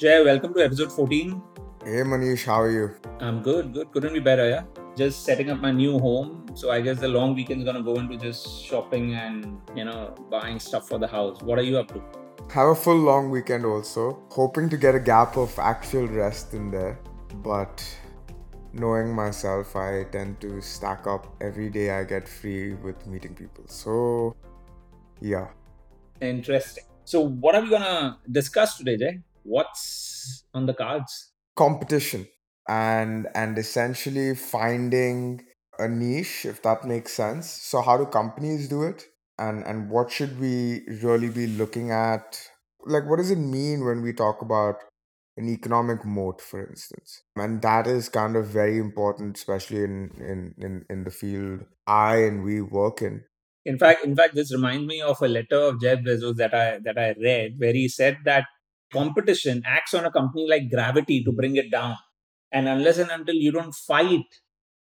Jay, welcome to episode 14. Hey Manish, how are you? I'm good, good. Couldn't be better, yeah. Just setting up my new home. So I guess the long weekend's gonna go into just shopping and you know buying stuff for the house. What are you up to? Have a full long weekend also. Hoping to get a gap of actual rest in there. But knowing myself, I tend to stack up every day I get free with meeting people. So yeah. Interesting. So what are we gonna discuss today, Jay? What's on the cards? Competition and and essentially finding a niche if that makes sense. So how do companies do it? And and what should we really be looking at? Like what does it mean when we talk about an economic moat, for instance? And that is kind of very important, especially in in in, in the field I and we work in. In fact, in fact, this reminds me of a letter of Jeff Bezos that I that I read, where he said that competition acts on a company like gravity to bring it down. And unless and until you don't fight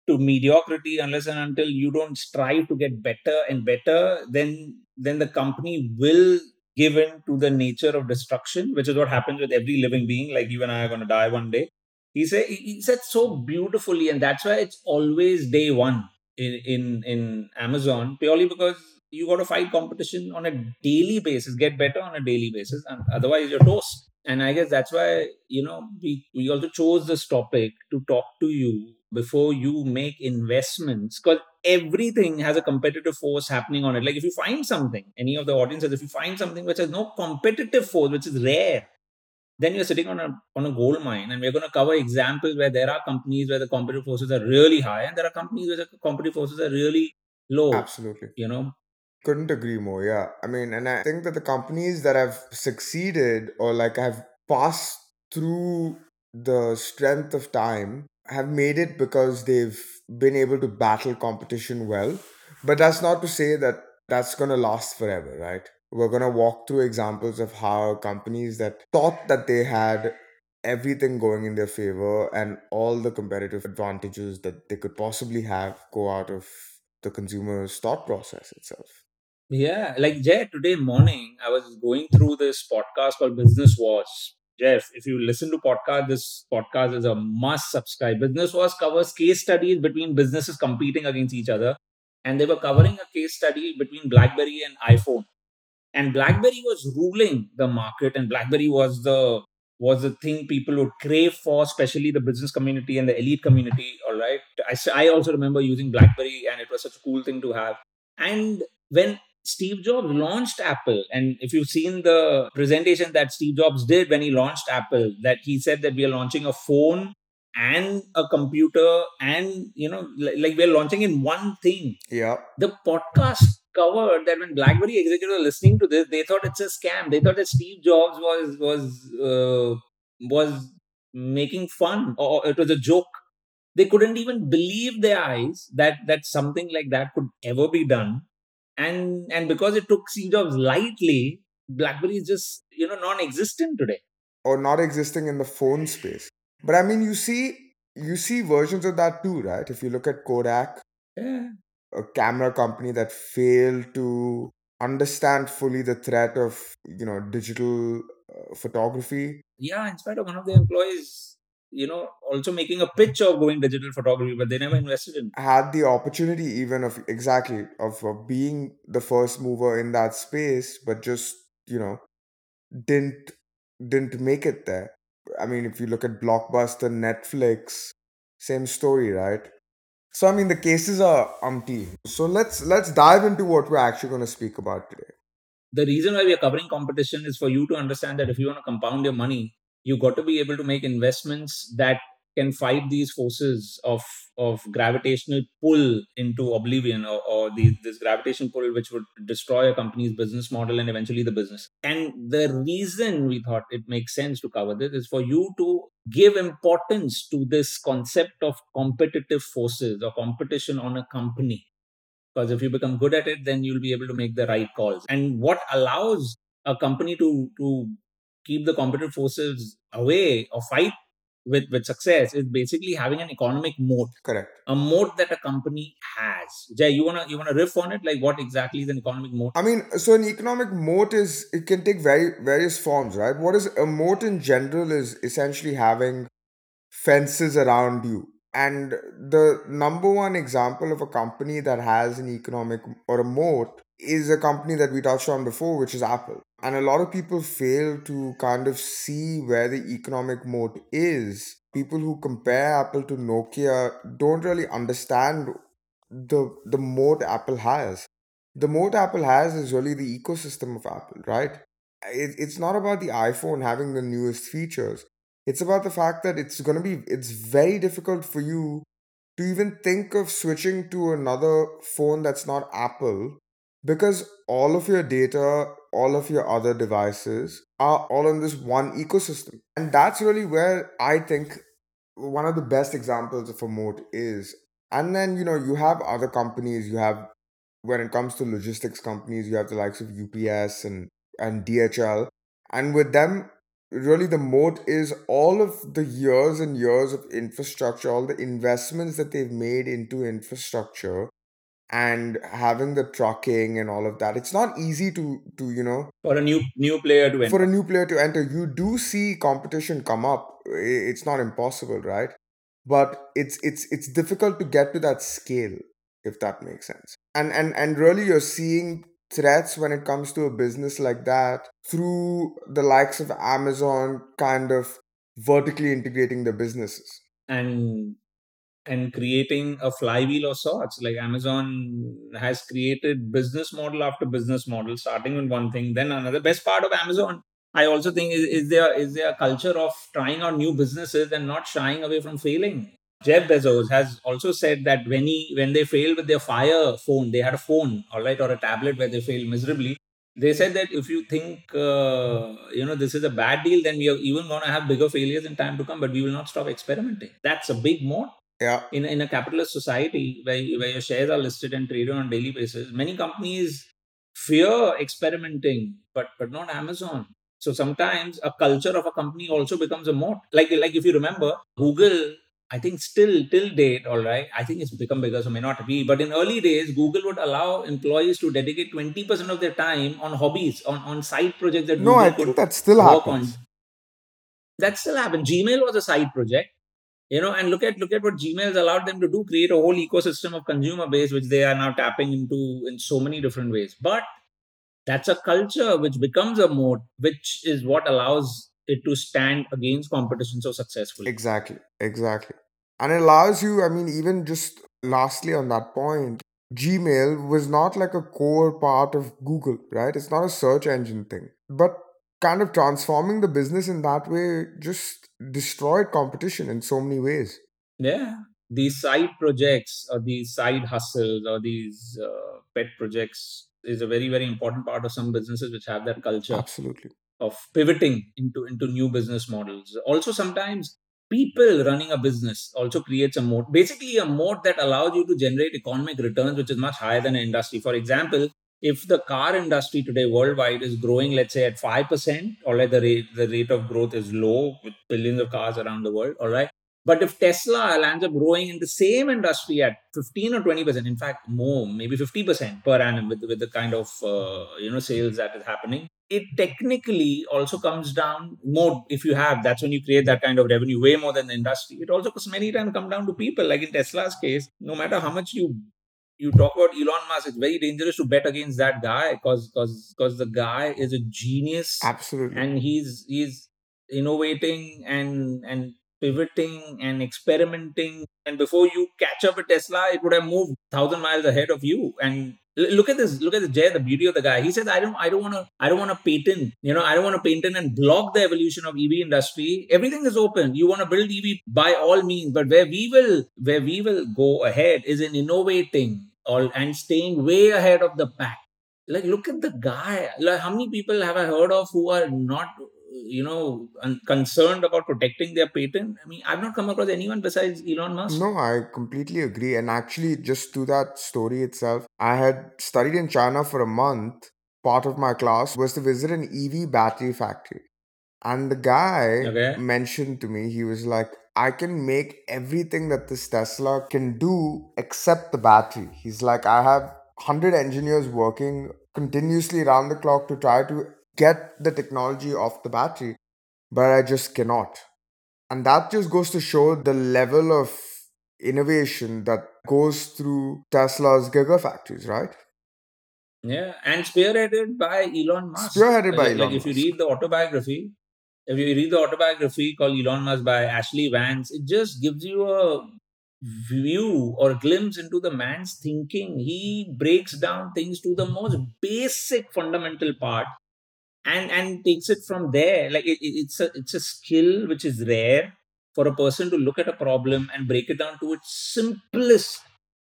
to mediocrity, unless and until you don't strive to get better and better, then then the company will give in to the nature of destruction, which is what happens with every living being. Like you and I are going to die one day. He said he said so beautifully, and that's why it's always day one in in in Amazon purely because you got to fight competition on a daily basis, get better on a daily basis, and otherwise you're toast. And I guess that's why you know we we also chose this topic to talk to you before you make investments because everything has a competitive force happening on it. Like if you find something, any of the audiences, if you find something which has no competitive force, which is rare, then you're sitting on a on a gold mine and we're going to cover examples where there are companies where the competitive forces are really high and there are companies where the competitive forces are really low Absolutely. you know Couldn't agree more. Yeah. I mean, and I think that the companies that have succeeded or like have passed through the strength of time have made it because they've been able to battle competition well. But that's not to say that that's going to last forever, right? We're going to walk through examples of how companies that thought that they had everything going in their favor and all the competitive advantages that they could possibly have go out of the consumer's thought process itself. Yeah like jay today morning i was going through this podcast called business wars jeff if you listen to podcast this podcast is a must subscribe. Business wars covers case studies between businesses competing against each other and they were covering a case study between blackberry and iphone. And blackberry was ruling the market and blackberry was the was the thing people would crave for especially the business community and the elite community All right, I, I also remember using blackberry and it was such a cool thing to have. And when steve jobs launched apple and if you've seen the presentation that steve jobs did when he launched apple that he said that we are launching a phone and a computer and you know li- like we're launching in one thing Yeah. the podcast covered that when BlackBerry executives were listening to this, they thought it's a scam. They thought that Steve Jobs was was uh, was making fun or it was a joke. They couldn't even believe their eyes that that something like that could ever be done. And and because it took Steve Jobs lightly, BlackBerry is just you know non-existent today. Or not existing in the phone space. But I mean, you see, you see versions of that too, right? If you look at Kodak, Yeah. a camera company that failed to understand fully the threat of you know digital uh, photography Yeah, in spite of one of the employees, you know, also making a pitch of going digital photography, but they never invested in. it. had the opportunity even of exactly of, of being the first mover in that space but just you know didn't didn't make it there i mean if you look at blockbuster netflix same story right so i mean the cases are umpty so let's let's dive into what we're actually going to speak about today the reason why we are covering competition is for you to understand that if you want to compound your money, you got to be able to make investments that can fight these forces of of gravitational pull into oblivion or, or the, this gravitational pull which would destroy a company's business model and eventually the business. And the reason we thought it makes sense to cover this is for you to give importance to this concept of competitive forces or competition on a company. Because if you become good at it then you'll be able to make the right calls. And what allows a company to to keep the competitive forces away or fight with with success is basically having an economic moat Correct. a moat that a company has jay you want to you want to riff on it like what exactly is an economic moat I mean, so an economic moat is it can take very various forms, right? What is a moat in general is essentially having fences around you. And the number one example of a company that has an economic or a moat is a company that we touched on before, which is Apple. And a lot of people fail to kind of see where the economic moat is. People who compare Apple to Nokia don't really understand the the moat Apple has. The moat Apple has is really the ecosystem of Apple, right? It, it's not about the iPhone having the newest features. It's about the fact that it's going to be it's very difficult for you to even think of switching to another phone that's not Apple because all of your data, all of your other devices are all in this one ecosystem. And that's really where I think one of the best examples of a moat is. And then, you know, you have other companies, you have when it comes to logistics companies, you have the likes of UPS and and DHL. And with them, really the moat is all of the years and years of infrastructure, all the investments that they've made into infrastructure and having the trucking and all of that. It's not easy to to, you know, for a new new player to enter for a new player to enter. You do see competition come up. It's not impossible, right? But it's it's it's difficult to get to that scale if that makes sense. And and and really you're seeing threats when it comes to a business like that through the likes of Amazon kind of vertically integrating the businesses. and and creating a flywheel of sorts like amazon has created business model after business model starting with one thing then another. Best part of amazon i also think is, is there is there a culture of trying out new businesses and not shying away from failing. Jeff bezos has also said that when he when they failed with their fire phone they had a phone all right or a tablet where they failed miserably. They said that if you think uh, you know this is a bad deal then we are even going to have bigger failures in time to come but we will not stop experimenting. That's a big moat Yeah. in, in a capitalist society where, where your shares are listed and traded on a daily basis many companies fear experimenting but but not amazon. So sometimes a culture of a company also becomes a moat. Like like if you remember google i think still till date all right i think it's become bigger so may not be but in early days google would allow employees to dedicate 20% of their time on hobbies on on side projects that No, google I think that still happens. on. that still happened gmail was a side project you know and look at look at what gmail's allowed them to do create a whole ecosystem of consumer base which they are now tapping into in so many different ways but that's a culture which becomes a moat which is what allows it to stand against competition so successfully Exactly. Exactly. And it allows you, I mean, even just lastly on that point, Gmail was not like a core part of Google, right? It's not a search engine thing. But kind of transforming the business in that way just destroyed competition in so many ways. yeah these side projects or these side hustles or these uh, pet projects is a very very important part of some businesses which have that culture Absolutely. of pivoting into into new business models also sometimes people running a business also creates a mode, basically a mode that allows you to generate economic returns which is much higher than an industry for example if the car industry today worldwide is growing let's say at 5% or like the rate the rate of growth is low with billions of cars around the world all right. But if tesla lands up growing in the same industry at 15 or 20% in fact more maybe 50% per annum with, with the kind of uh, you know sales that is happening it technically also comes down more. If you have that's when you create that kind of revenue way more than the industry. It also many times come down to people. Like in tesla's case no matter how much you you talk about elon musk it's very dangerous to bet against that guy because because because the guy is a genius Absolutely. and he's he's innovating and and pivoting and experimenting. And before you catch up with tesla it would have moved thousand miles ahead of you. And look at this look at the jay the beauty of the guy. He says i don't i don't want to i don't want to patent you know i don't want to patent and block the evolution of ev industry. Everything is open. You want to build ev by all means but where we will where we will go ahead is in innovating all and staying way ahead of the pack like look at the guy like how many people have i heard of who are not you know un- concerned about protecting their patent i mean i've not come across anyone besides elon musk No, I completely agree. And actually, just to that story itself, I had studied in China for a month. Part of my class was to visit an EV battery factory. And the guy Okay. mentioned to me, he was like, I can make everything that this Tesla can do except the battery. He's like, I have 100 engineers working continuously around the clock to try to get the technology off the battery, but I just cannot. And that just goes to show the level of innovation that goes through Tesla's gigafactories, right? Yeah, and spearheaded by Elon Musk. Spearheaded by like, Elon like if you read the autobiography, if you read the autobiography called Elon Musk by Ashlee Vance, it just gives you a view or glimpse into the man's thinking. He breaks down things to the most basic fundamental part and and takes it from there. Like it, it- it's a it's a skill which is rare for a person to look at a problem and break it down to its simplest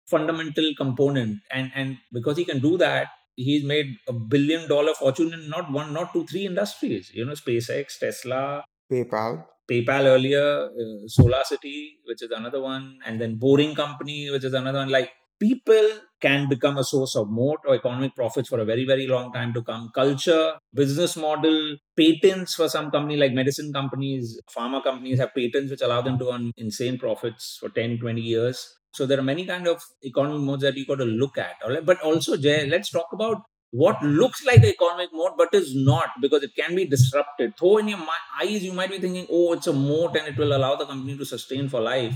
fundamental component. And and because he can do that, he's made a billion dollar fortune in not one, not two, three industries. You know, SpaceX, Tesla, PayPal. PayPal earlier, uh, SolarCity, which is another one, and then Boring Company, which is another one. Like people can become a source of moat or economic profits for a very, very long time to come. Culture, business model, patents for some company like medicine companies, pharma companies have patents which allow them to earn insane profits for 10, 20 years. So there are many kind of economic modes that you got to look at. But also, Jay, let's talk about what looks like an economic mode but is not because it can be disrupted. Though in your eyes you might be thinking, oh, it's a moat and it will allow the company to sustain for life.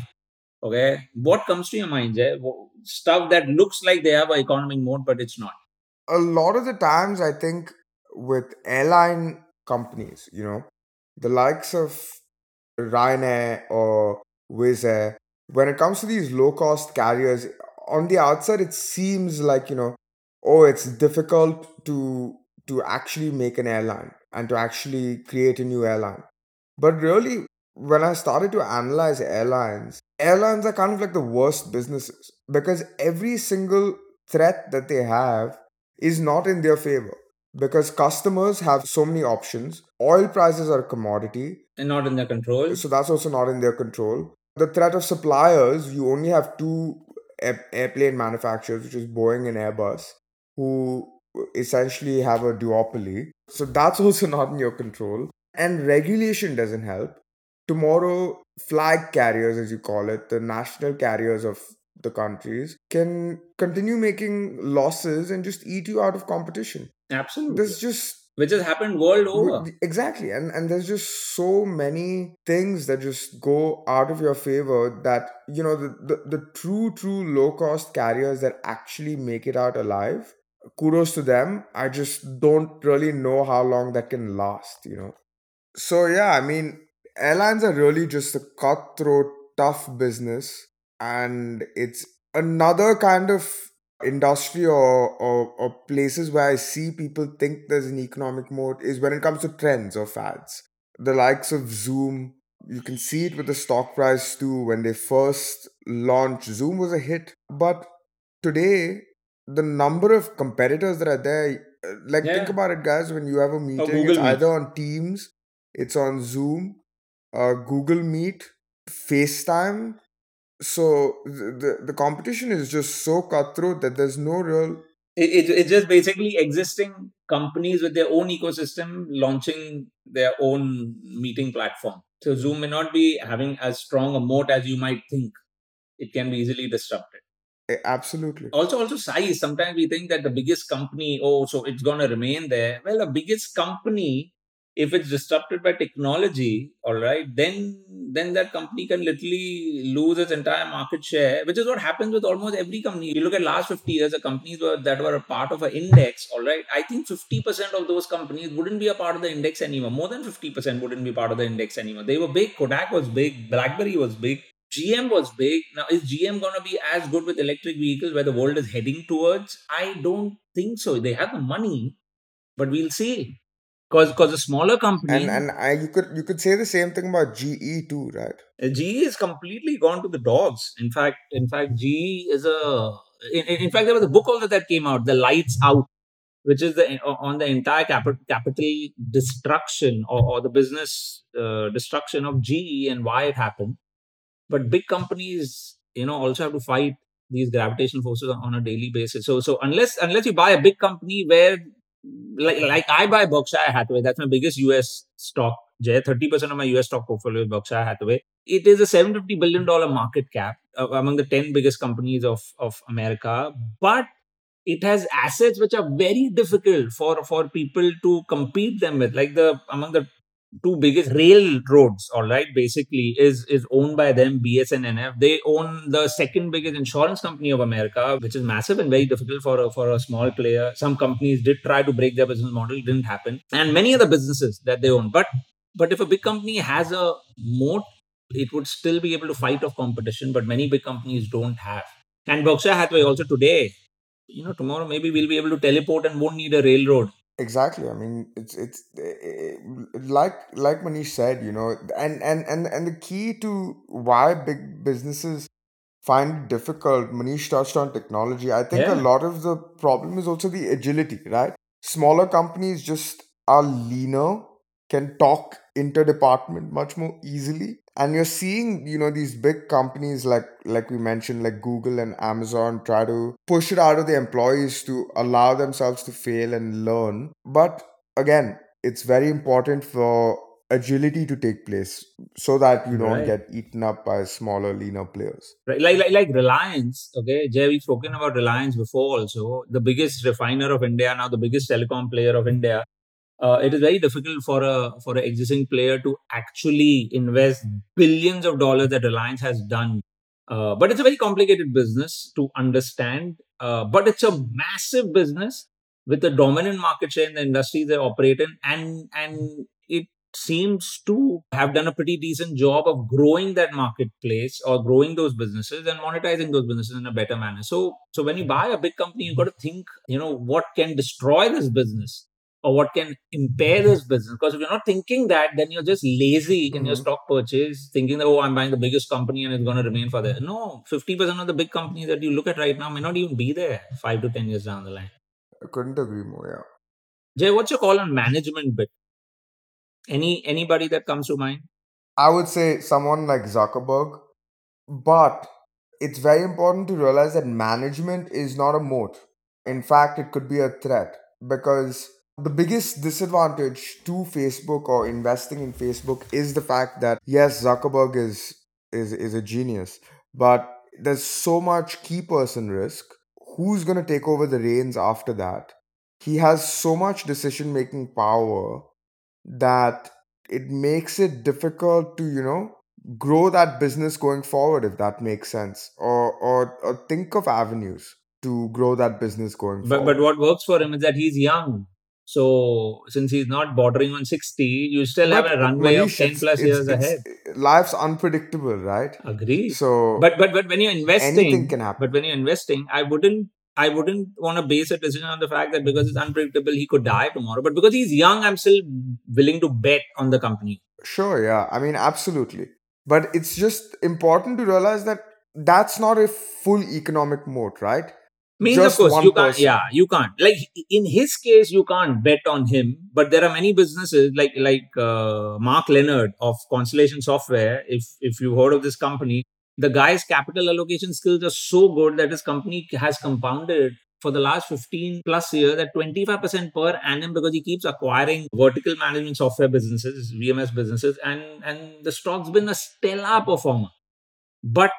Okay, what comes to your mind, Jay? Stuff that looks like they have an economic mode but it's not. a lot of the times i think with airline companies you know the likes of ryanair or wizz air when it comes to these low cost carriers on the outside it seems like you know oh it's difficult to to actually make an airline and to actually create a new airline but really when i started to analyze airlines airlines are kind of like the worst businesses because every single threat that they have is not in their favor because customers have so many options. Oil prices are a commodity, And not in their control. so that's also not in their control. The threat of suppliers, you only have two air- airplane manufacturers, which is Boeing and Airbus, who essentially have a duopoly. So that's also not in your control. And regulation doesn't help. Tomorrow, flag carriers, as you call it, the national carriers of the countries, can continue making losses and just eat you out of competition. Absolutely. There's just Which has happened world over. Exactly. And and there's just so many things that just go out of your favor that you know the, the, the true, true low cost carriers that actually make it out alive. Kudos to them. I just don't really know how long that can last, you know. So yeah, I mean airlines are really just a cutthroat, tough business, and it's another kind of industry or, or, or places where I see people think there's an economic mode is when it comes to trends or fads. The likes of Zoom, you can see it with the stock price too. When they first launched, Zoom was a hit. But today, the number of competitors that are there, uh, like think about it, guys, when you have a meeting, Google it's Meet. either on Teams, it's on Zoom, uh, Google Meet, FaceTime. So the, the, the competition is just so cutthroat that there's no real It, it, it's just basically existing companies with their own ecosystem launching their own meeting platform. So Zoom may not be having as strong a moat as you might think. It can be easily disrupted. absolutely. Also, also size. Sometimes we think that the biggest company, oh, so it's going to remain there. Well, the biggest company, if it's disrupted by technology, all right, then then that company can literally lose its entire market share, which is what happens with almost every company. You look at last 50 years, the companies were, that were a part of an index, all right, I think 50% of those companies wouldn't be a part of the index anymore. More than 50% wouldn't be part of the index anymore. They were big. Kodak was big. BlackBerry was big. GM was big. Now, is GM going to be as good with electric vehicles where the world is heading towards? I don't think so. They have the money, but we'll see. Because because the smaller company, And and I, you could you could say the same thing about GE too, right? uh, GE is completely gone to the dogs. In fact, in fact, GE is a. In, in fact, there was a book also that came out, "The Lights Out," which is the on the entire capital capital destruction or, or the business uh, destruction of GE and why it happened. But big companies, you know, also have to fight these gravitational forces on, on a daily basis. So so unless unless you buy a big company where like like I buy Berkshire Hathaway, that's my biggest US stock Jay, 30% of my US stock portfolio is Berkshire Hathaway. It is a $750 billion market cap uh, among the 10 biggest companies of, of America. But it has assets which are very difficult for, for people to compete them with. Like the among the two biggest railroads, all right, basically is is owned by them, BNSF. They own the second biggest insurance company of America, which is massive and very difficult for a, for a small player. Some companies did try to break their business model, didn't happen, and many other businesses that they own. But but if a big company has a moat, it would still be able to fight off competition. But many big companies don't have. And Berkshire Hathaway also today, you know, tomorrow maybe we'll be able to teleport and won't need a railroad Exactly. I mean, it's it's eh, like like Manish said, you know, and and and and the key to why big businesses find it difficult. Manish touched on technology. I think a Yeah, lot of the problem is also the agility, right? Smaller companies just are leaner, can talk interdepartment much more easily. And you're seeing, you know, these big companies like like we mentioned, like Google and Amazon try to push it out of the employees to allow themselves to fail and learn. But again, it's very important for agility to take place so that you don't right. get eaten up by smaller, leaner players. Right. Like, like like Reliance, okay. Jay, we've spoken about Reliance before also. The biggest refiner of India, now the biggest telecom player of India. Uh, it is very difficult for a for an existing player to actually invest billions of dollars that Reliance has done. Uh, but it's a very complicated business to understand. Uh, but it's a massive business with a dominant market share in the industry they operate in, and and it seems to have done a pretty decent job of growing that marketplace or growing those businesses and monetizing those businesses in a better manner. So, so when you buy a big company, you've got to think, you know, what can destroy this business or what can impair this business. Because if you're not thinking that, then you're just lazy in your hmm stock purchase, thinking that oh, I'm buying the biggest company and it's going to remain for there. No, fifty percent of the big companies that you look at right now may not even be there five to ten years down the line. I couldn't agree more. Yeah. Jay, what's your call on management bit? Any anybody that comes to mind? I would say someone like Zuckerberg, but it's very important to realize that management is not a moat. In fact, it could be a threat because the biggest disadvantage to Facebook or investing in Facebook is the fact that yes, Zuckerberg is is is a genius, but there's so much key person risk. Who's going to take over the reins after that? He has so much decision making power that it makes it difficult to you know grow that business going forward if that makes sense or or, or think of avenues to grow that business going But but forward what works for him is that he's young. So since he's not bordering on 60, you still have a runway of 10 plus it's years it's ahead. life's unpredictable right Agree. so But but but when you're investing anything can but when you're investing, I wouldn't I wouldn't want to base a decision on the fact that because it's unpredictable, he could die tomorrow. But because he's young, I'm still willing to bet on the company. sure yeah i mean absolutely but it's just important to realize that that's not a full economic moat right Means of course you can't. person Yeah, you can't. Like in his case, you can't bet on him. But there are many businesses like like uh, Mark Leonard of Constellation Software. If if you've heard of this company, the guy's capital allocation skills are so good that his company has compounded for the last 15 plus years at 25% per annum because he keeps acquiring vertical management software businesses, VMS businesses, and and the stock's been a stellar performer. But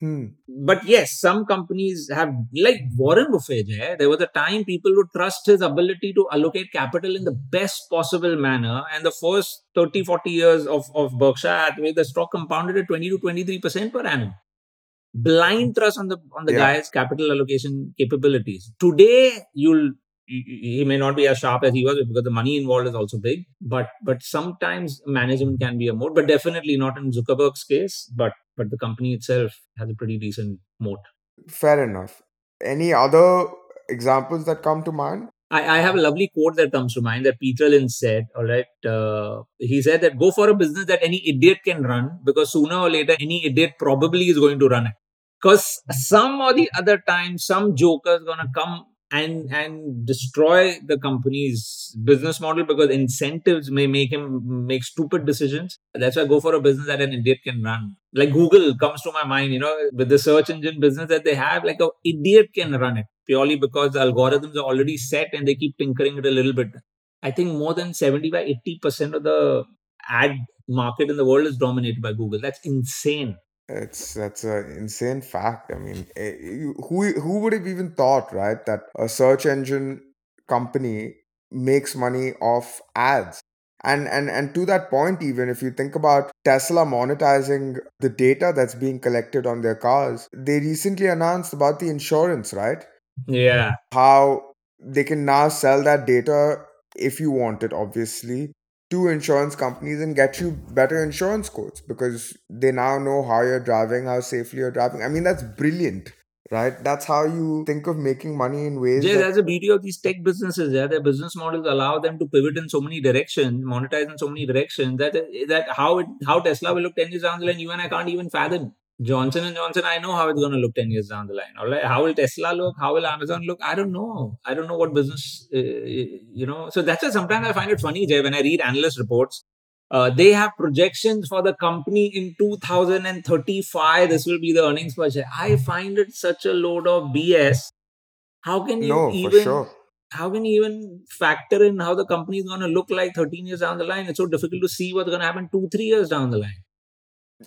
hmm. but yes, some companies have, like Warren Buffett, yeah, there was a time people would trust his ability to allocate capital in the best possible manner. And the first 30, 40 years of, of Berkshire Hathaway, the stock compounded at 20 to 23% per annum. Blind trust on the on the yeah guy's capital allocation capabilities. Today, you'll he may not be as sharp as he was because the money involved is also big but but sometimes management can be a moat but definitely not in zuckerberg's case but but the company itself has a pretty decent moat fair enough any other examples that come to mind I, I have a lovely quote that comes to mind that Peter Lynch said, all right. Uh, he said that go for a business that any idiot can run because sooner or later, any idiot probably is going to run it. Because some or the other time, some joker is going to come and and destroy the company's business model because incentives may make him make stupid decisions. That's why I go for a business that an idiot can run. Like Google comes to my mind, you know, with the search engine business that they have, like an idiot can run it purely because the algorithms are already set and they keep tinkering it a little bit. I think more than 75 80% of the ad market in the world is dominated by Google. That's insane. It's that's an insane fact. I mean, eh, you- who who would have even thought, right, that a search engine company makes money off ads? And and and to that point, even if you think about Tesla monetizing the data that's being collected on their cars, they recently announced about the insurance, right? Yeah. How they can now sell that data if you want it, obviously, to insurance companies and get you better insurance quotes because they now know how you're driving, how safely you're driving. I mean, that's brilliant, right? That's how you think of making money in ways Jay, that that's the beauty of these tech businesses. Yeah, their business models allow them to pivot in so many directions, monetize in so many directions that that how it how Tesla will look ten years down the line, you and I can't even fathom. Johnson and Johnson, I know how it's going to look ten years down the line. All right, how will Tesla look? How will Amazon look? I don't know. I don't know what business, uh, you know. So that's why sometimes I find it funny, Jay, when I read analyst reports. Uh, they have projections for the company in 2035. This will be the earnings per share. I find it such a load of BS. How can you no, even for sure. how can you even factor in how the company is going to look like 13 years down the line? It's so difficult to see what's going to happen two, three years down the line.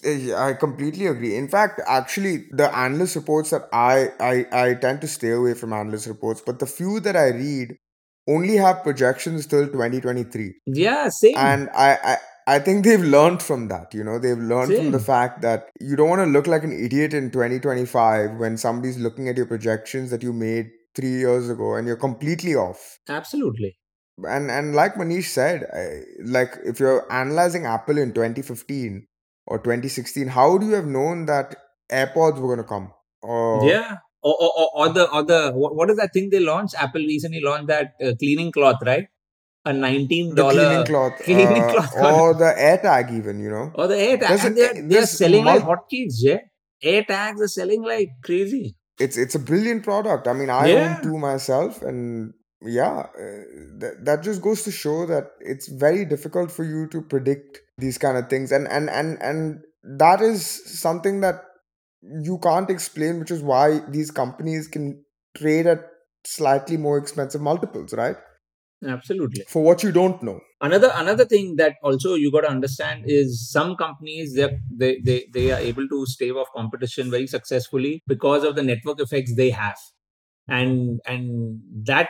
Eh, I completely agree. In fact, actually, the analyst reports that I, I I tend to stay away from analyst reports, but the few that I read only have projections till 2023. Yeah, same. and I, I I think they've learned from that. You know, they've learned from the Same. fact that you don't want to look like an idiot in 2025 when somebody's looking at your projections that you made three years ago and you're completely off. Absolutely. And and like Manish said, I, like if you're analyzing Apple in 2015 or 2016, how would you have known that AirPods were going to come? Or Yeah. Or, or, or, or the or the what, what is that thing they launched? Apple recently launched that uh, cleaning cloth, right? A nineteen dollar cleaning cloth, cleaning uh, cloth or the AirTag, even you know. or the air tag, and they're they're there's selling like mul- hotcakes. Yeah, air tags are selling like crazy. it's it's a brilliant product. I mean, I Yeah. own two myself, and yeah, uh, that that just goes to show that it's very difficult for you to predict these kind of things, and and and and that is something that you can't explain, which is why these companies can trade at slightly more expensive multiples, right? Absolutely. For what you don't know. another another thing that also you got to understand is some companies they're- they they they are able to stave off competition very successfully because of the network effects they have and and that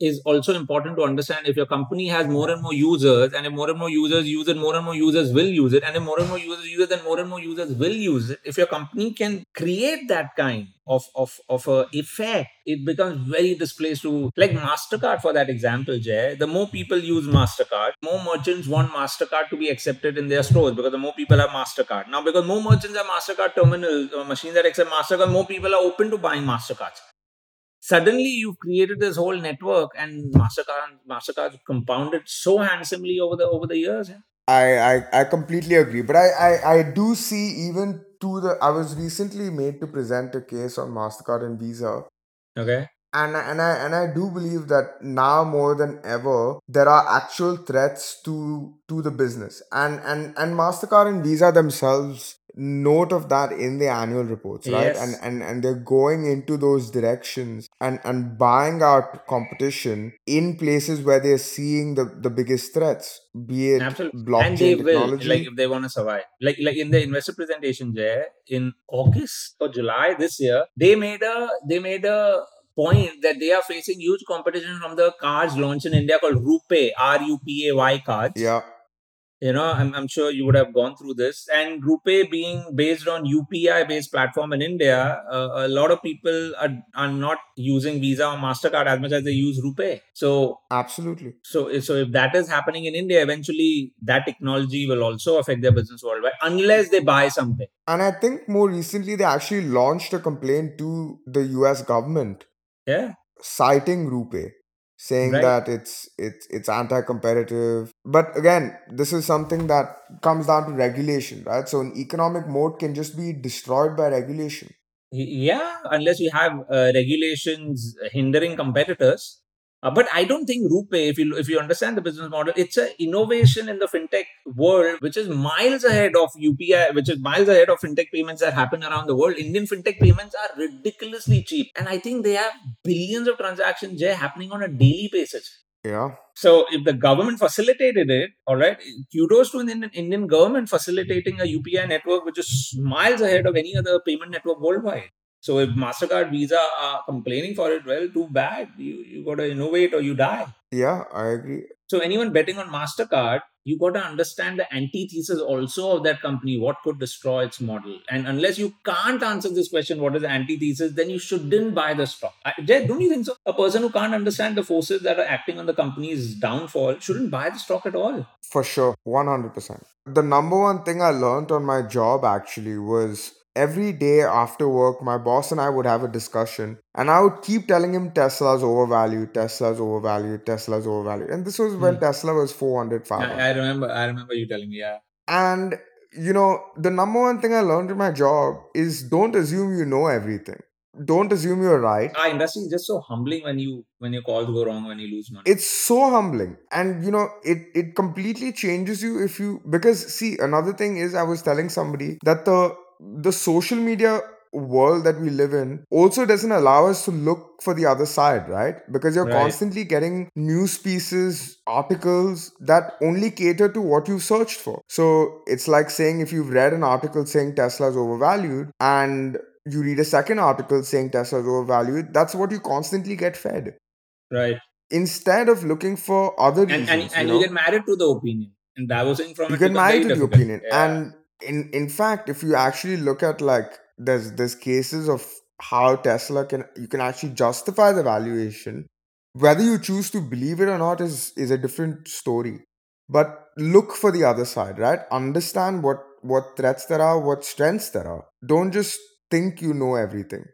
is also important to understand if your company has more and more users and if more and more users use it more and more users will use it and if more and more users use it then more and more users will use it. If your company can create that kind of of of a effect it becomes very displaced to like mastercard for that example jay. The more people use mastercard more merchants want mastercard to be accepted in their stores because the more people have mastercard. Now because more merchants have mastercard terminals or machines that accept mastercard more people are open to buying mastercards suddenly you've created this whole network and mastercard mastercard compounded so handsomely over the over the years? I, I I completely agree, but I, I I do see even to the I was recently made to present a case on Mastercard and Visa, okay. And and I and I do believe that now more than ever there are actual threats to to the business, and and and Mastercard and Visa themselves note of that in the annual reports, right? Yes. And and and they're going into those directions and and buying out competition in places where they're seeing the the biggest threats, be it Absolutely. blockchain and they will like if they want to survive like like in the investor presentation there in august or july this year they made a they made a point that they are facing huge competition from the cards launched in india called rupay r-u-p-a-y cards yeah, you know I'm, I'm sure you would have gone through this and rupay being based on upi based platform in india uh, a lot of people are, are not using visa or mastercard as much as they use rupay so absolutely. so, so if that is happening in India, eventually that technology will also affect their business worldwide, unless they buy something. And I think more recently they actually launched a complaint to the US government Yeah, citing RuPay, saying Right. that it's it's it's anti-competitive. But again, this is something that comes down to regulation, right? So an economic mode can just be destroyed by regulation. Yeah. Unless you have uh, regulations hindering competitors. Uh, but I don't think rupay if you if you understand the business model, it's an innovation in the fintech world, which is miles ahead of UPI, which is miles ahead of fintech payments that happen around the world. Indian fintech payments are ridiculously cheap, and I think they have billions of transactions happening on a daily basis. Yeah. So if the government facilitated it, all right, kudos to the Indian, Indian government facilitating a UPI network which is miles ahead of any other payment network worldwide. So if Mastercard, Visa are complaining for it, well, too bad. You you got to innovate or you die. Yeah, I agree. So anyone betting on Mastercard, you got to understand the antithesis also of that company. What could destroy its model? And unless you can't answer this question, what is the antithesis? Then you shouldn't buy the stock. I, don't you think so? A person who can't understand the forces that are acting on the company's downfall shouldn't buy the stock at all. For sure, 100%. The number one thing I learned on my job actually was every day after work, my boss and I would have a discussion, and I would keep telling him Tesla's overvalued, Tesla's overvalued, Tesla's overvalued. And this was when Hmm. Tesla was 400, 500. I, I remember. I remember you telling me. Yeah. And, you know, the number one thing I learned in my job is don't assume you know everything. Don't assume you're right. Our industry is just so humbling when you when your calls go wrong when you lose money. it's so humbling and you know it it completely changes you if you because see another thing is i was telling somebody that the the social media world that we live in also doesn't allow us to look for the other side right because you're Right. constantly getting news pieces articles that only cater to what you've searched for so it's like saying if you've read an article saying tesla's overvalued and you read a second article saying tesla's overvalued that's what you constantly get fed right. instead of looking for other And reasons, and, and you you, know, get married to the opinion. And divorcing from you it get becomes married very to the difficult. opinion. Yeah. And in in fact, if you actually look at like there's there's cases of how Tesla can you can actually justify the valuation. Whether you choose to believe it or not is is a different story. But look for the other side, right? Understand what what threats there are, what strengths there are. Don't just think you know everything.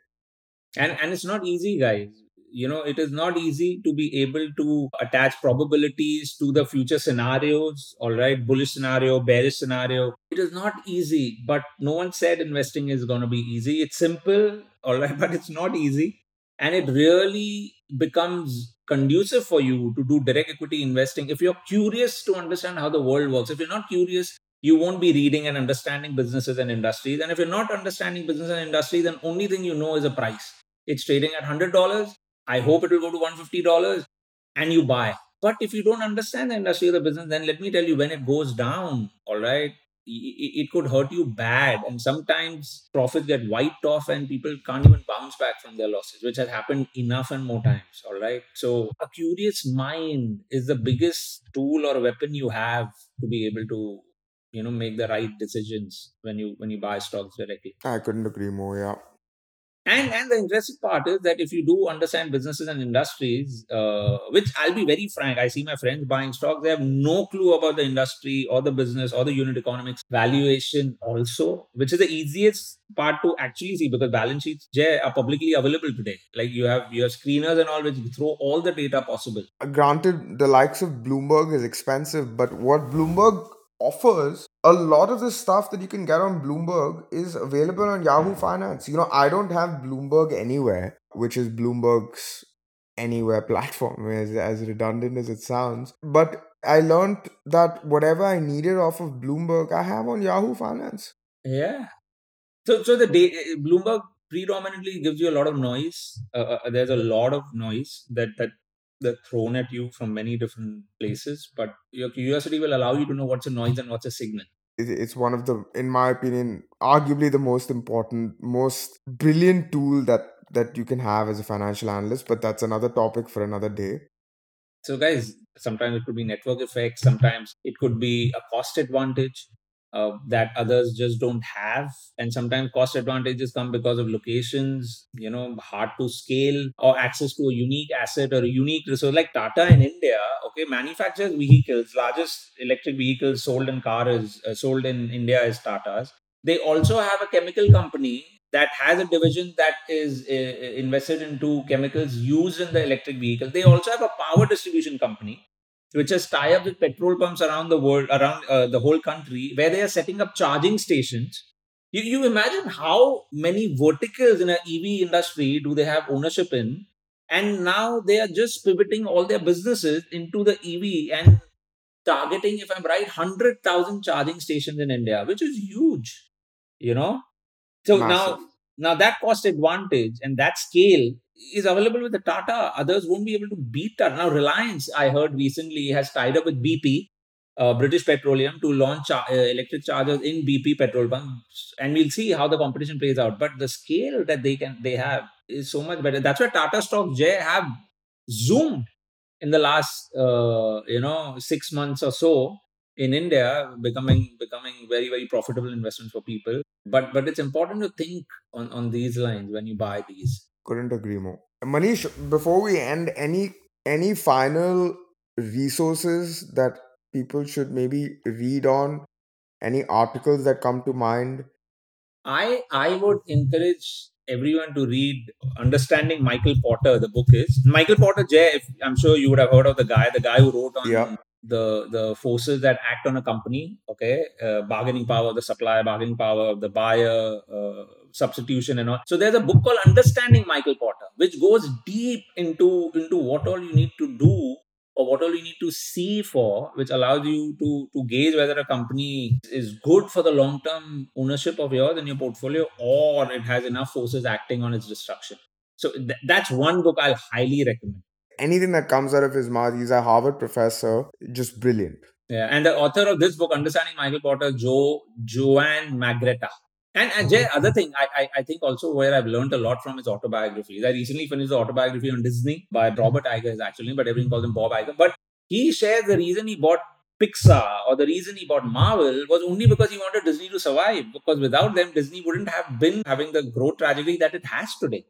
and and it's not easy guys you know it is not easy to be able to attach probabilities to the future scenarios. All right bullish scenario bearish scenario. It is not easy but no one said investing is going to be easy. It's simple all right but it's not easy. And it really becomes conducive for you to do direct equity investing. If you're curious to understand how the world works if you're not curious you won't be reading and understanding businesses and industries. And if you're not understanding business and industry then only thing you know is a price. It's trading at $100 i hope it will go to $150 and you buy. But if you don't understand the industry or the business then let me tell you when it goes down all right it, it could hurt you bad. And sometimes profits get wiped off and people can't even bounce back from their losses which has happened enough and more times all right? So a curious mind is the biggest tool or weapon you have to be able to you know make the right decisions when you when you buy stocks directly. I couldn't agree more, yeah. And and the interesting part is that if you do understand businesses and industries, uh, which I'll be very frank, I see my friends buying stocks, they have no clue about the industry or the business or the unit economics valuation also, which is the easiest part to actually see because balance sheets Jay, are publicly available today. Like you have your screeners and all, which throw all the data possible. granted the likes of bloomberg is expensive but what bloomberg offers a lot of the stuff that you can get on bloomberg is available on yahoo finance you know i don't have bloomberg anywhere which is bloomberg's anywhere platform as, as redundant as it sounds but i learned that whatever i needed off of bloomberg i have on yahoo finance Yeah. So, so the day, Bloomberg predominantly gives you a lot of noise. Uh, uh, there's a lot of noise that that that thrown at you from many different places, but your curiosity will allow you to know what's a noise and what's a signal. it's one of the in my opinion arguably the most important most brilliant tool that that you can have as a financial analyst but that's another topic for another day So, guys, sometimes it could be network effects. Sometimes it could be a cost advantage uh, that others just don't have. And sometimes cost advantages come because of locations, you know, hard to scale or access to a unique asset or a unique resource. Like Tata in India, okay, manufactures vehicles. Largest electric vehicles sold in car is uh, sold in India is Tata's. They also have a chemical company that has a division that is uh, invested into chemicals used in the electric vehicle. They also have a power distribution company which has tie up with petrol pumps around the world, around uh, the whole country, where they are setting up charging stations. You, you imagine how many verticals in an EV industry do they have ownership in, and now they are just pivoting all their businesses into the EV and targeting, if I'm right, hundred thousand charging stations in India, which is huge. You know, so Massive. Now that cost advantage and that scale is available with the Tata. Others won't be able to beat that. Now Reliance, I heard recently, has tied up with BP, uh, British Petroleum, to launch uh, electric chargers in BP petrol pumps, and we'll see how the competition plays out. But the scale that they can they have is so much better. That's why Tata stocks Jay have zoomed in the last uh, you know six months or so in India, becoming becoming very very profitable investments for people. But but it's important to think on on these lines when you buy these. Couldn't agree more. Manish, before we end, any any final resources that people should maybe read on? Any articles that come to mind? I I would encourage everyone to read Understanding Michael Porter. The book is Michael Porter. Jay, if, I'm sure you would have heard of the guy. The guy who wrote on Yeah. The the forces that act on a company. Okay, uh, bargaining power, the supplier, bargaining power the buyer, uh, substitution, and all. So there's a book called Understanding Michael Porter, which goes deep into into what all you need to do or what all you need to see for, which allows you to to gauge whether a company is good for the long term ownership of yours and your portfolio, or it has enough forces acting on its destruction. So th- that's one book I'll highly recommend. Anything that comes out of his mouth, he's a Harvard professor, just brilliant. Yeah, and the author of this book, Understanding Michael Porter, Joe Joanne Magretta. And, and Jay, oh. other thing, I, I I think also where I've learned a lot from his autobiographies. I recently finished the autobiography on Disney by mm-hmm. Robert Iger, actually, but everyone calls him Bob Iger. But he shares the reason he bought Pixar or the reason he bought Marvel was only because he wanted Disney to survive. Because without them, Disney wouldn't have been having the growth trajectory that it has today.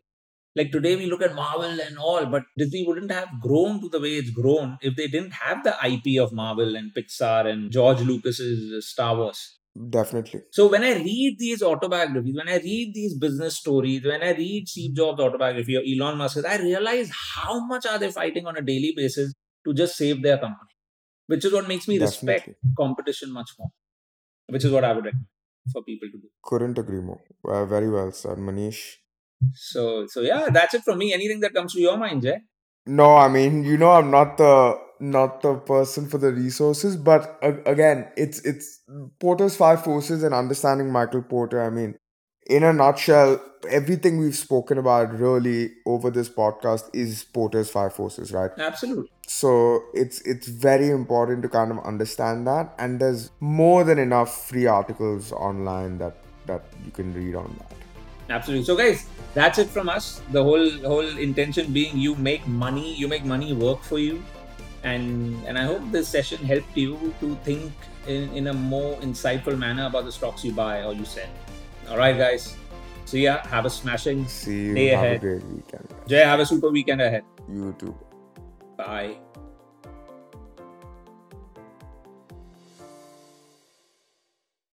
Like today, we look at Marvel and all, but Disney wouldn't have grown to the way it's grown if they didn't have the IP of Marvel and Pixar and George Lucas's Star Wars. Definitely. So when I read these autobiographies, when I read these business stories, when I read Steve Jobs' autobiography or Elon Musk's, I realize how much are they fighting on a daily basis to just save their company, which is what makes me respect competition much more, which is what I would recommend for people to do. Couldn't agree more. Uh, very well said, Manish. So, so yeah, that's it from me. Anything that comes to your mind, Jay? No, I mean, you know, I'm not the not the person for the resources, but uh, again, it's it's Porter's five forces and understanding Michael Porter. I mean, in a nutshell, everything we've spoken about really over this podcast is Porter's five forces, right? Absolutely. So it's it's very important to kind of understand that, and there's more than enough free articles online that that you can read on that. Absolutely. So, guys, that's it from us. The whole whole intention being you make money, you make money work for you, and and I hope this session helped you to think in, in a more insightful manner about the stocks you buy or you sell. All right, guys. See ya. Have a smashing See you. Day Have ahead. a great weekend. Jay. Have a super weekend ahead. You too. Bye.